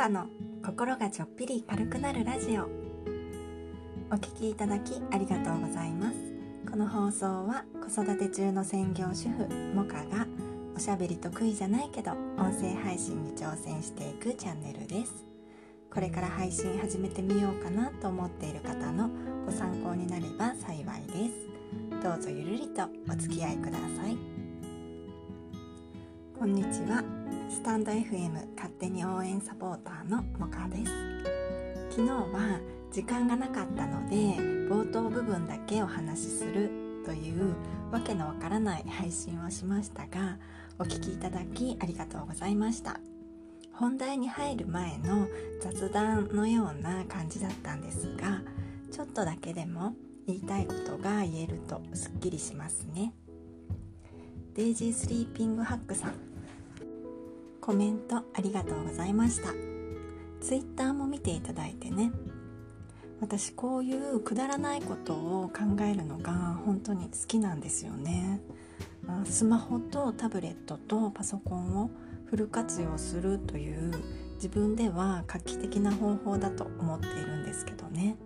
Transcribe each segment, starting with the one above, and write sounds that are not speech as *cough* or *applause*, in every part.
かの心がちょっぴり軽くなるラジオ。お聞きいただきありがとうございます。この放送は子育て中の専業主婦モカがおしゃべり得意じゃないけど音声配信に挑戦していくチャンネルです。これから配信始めてみようかなと思っている方のご参考になれば幸いです。どうぞゆるりとお付き合いください。こんにちは。スタンド FM 勝手に応援サポーターのモカです。昨日は時間がなかったので冒頭部分だけお話しするというわけのわからない配信をしましたがお聴きいただきありがとうございました。本題に入る前の雑談のような感じだったんですがちょっとだけでも言いたいことが言えるとすっきりしますね。デイジースリーピングハックさん。コメントありがとうございました。ツイッターも見ていただいてね。私こういうくだらないことを考えるのが本当に好きなんですよね。スマホとタブレットとパソコンをフル活用するという自分では画期的な方法だと思っているんですけどね。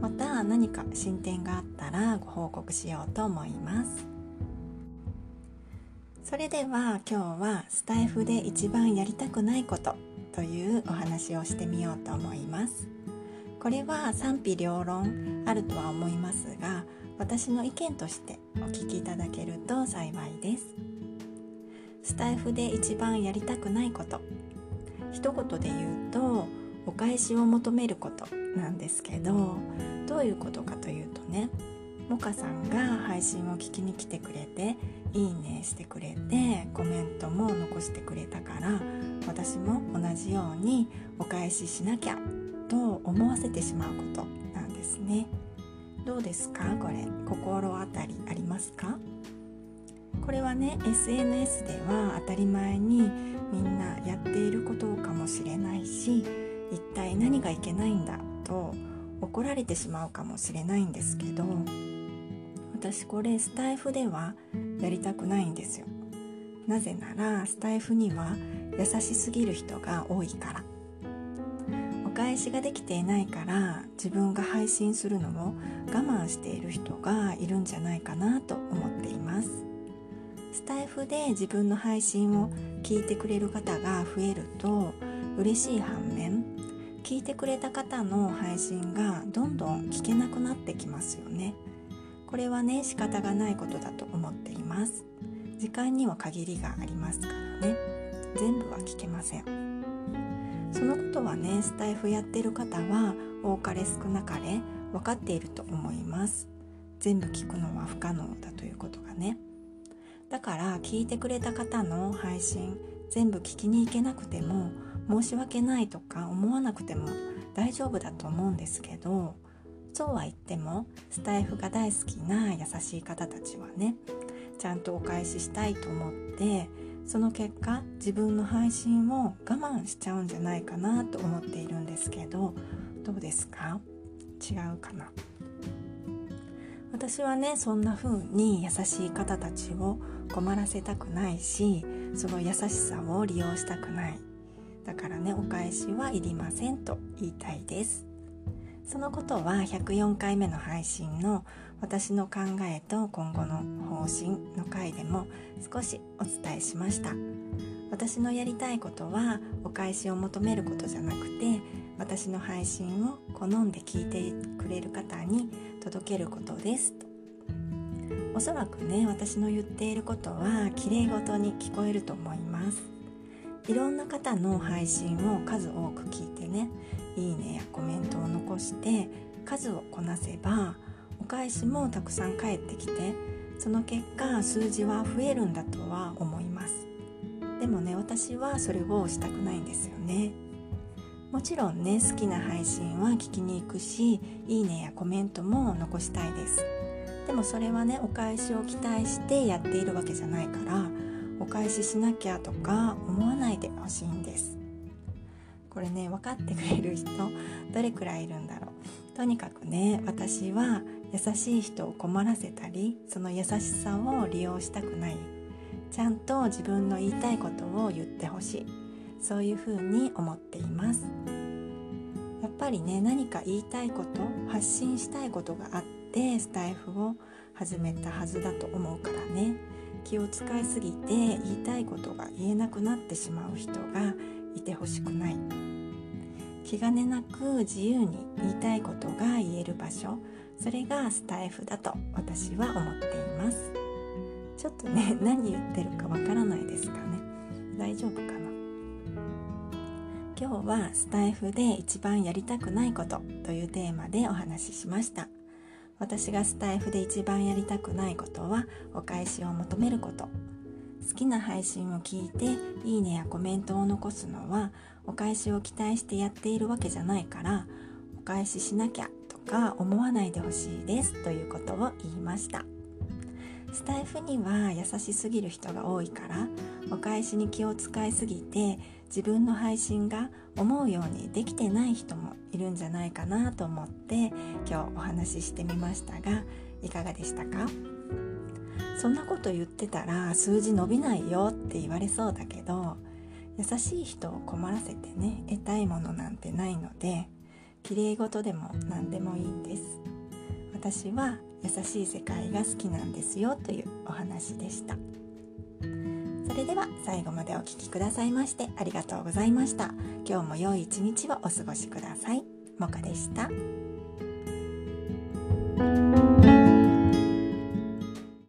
また何か進展があったらご報告しようと思います。それでは今日はスタイフで一番やりたくないことというお話をしてみようと思います。これは賛否両論あるとは思いますが私の意見としてお聞きいただけると幸いです。スタイフで一番やりたくないこと一言で言うとお返しを求めることなんですけどどういうことかというとねモカさんが配信を聞きに来てくれていいねしてくれてコメントも残してくれたから私も同じようにお返ししなきゃと思わせてしまうことなんですね。どうですか？これ心当たりありますか？これはね SNS では当たり前にみんなやっていることかもしれないし一体何がいけないんだと怒られてしまうかもしれないんですけど私これスタイフではやりたくないんですよ。なぜならスタイフには優しすぎる人が多いから。お返しができていないから自分が配信するのを我慢している人がいるんじゃないかなと思っています。スタイフで自分の配信を聞いてくれる方が増えると嬉しい反面聞いてくれた方の配信がどんどん聞けなくなってきますよね。これはね仕方がないことだと思っています。時間には限りがありますからね。全部は聞けません。そのことはねスタイフやってる方は多かれ少なかれ分かっていると思います。全部聞くのは不可能だということがね。だから聞いてくれた方の配信全部聞きに行けなくても申し訳ないとか思わなくても大丈夫だと思うんですけどそうは言ってもスタイフが大好きな優しい方たちはねちゃんとお返ししたいと思ってその結果自分の配信を我慢しちゃうんじゃないかなと思っているんですけどどうですか？違うかな？私はねそんな風に優しい方たちを困らせたくないしその優しさを利用したくない。だからねお返しはいりませんと言いたいです。そのことは104回目の配信の私の考えと今後の方針の回でも少しお伝えしました。私のやりたいことはお返しを求めることじゃなくて私の配信を好んで聞いてくれる方に届けることです。と。おそらくね私の言っていることはきれいごとに聞こえると思います。いろんな方の配信を数多く聞いてねいいねやコメントを残して数をこなせばお返しもたくさん返ってきてその結果数字は増えるんだとは思います。でもね私はそれをしたくないんですよね。もちろんね好きな配信は聞きに行くしいいねやコメントも残したいです。でもそれはねお返しを期待してやっているわけじゃないからお返ししなきゃとか思わないでほしいんです。これね分かってくれる人どれくらいいるんだろう。とにかくね私は優しい人を困らせたりその優しさを利用したくない。ちゃんと自分の言いたいことを言ってほしい。そういうふうに思っています。やっぱりね何か言いたいこと発信したいことがあってスタイフを始めたはずだと思うからね。気を使いすぎて言いたいことが言えなくなってしまう人がいてほしくない。気兼ねなく自由に言いたいことが言える場所。それがスタイフだと私は思っています。ちょっとね *laughs* 何言ってるかわからないですかね。大丈夫かな。今日はスタイフで一番やりたくないことというテーマでお話ししました。私がスタイフで一番やりたくないことはお返しを求めること。好きな配信を聞いていいねやコメントを残すのはお返しを期待してやっているわけじゃないからお返ししなきゃとか思わないでほしいですということを言いました。スタイフには優しすぎる人が多いからお返しに気を使いすぎて自分の配信が思うようにできてない人もいるんじゃないかなと思って今日お話ししてみましたがいかがでしたか？そんなこと言ってたら数字伸びないよって言われそうだけど優しい人を困らせてね得たいものなんてないので綺麗事でも何でもいいんです。私は優しい世界が好きなんですよというお話でした。それでは最後までお聴きくださいましてありがとうございました。今日も良い一日をお過ごしください。もかでした。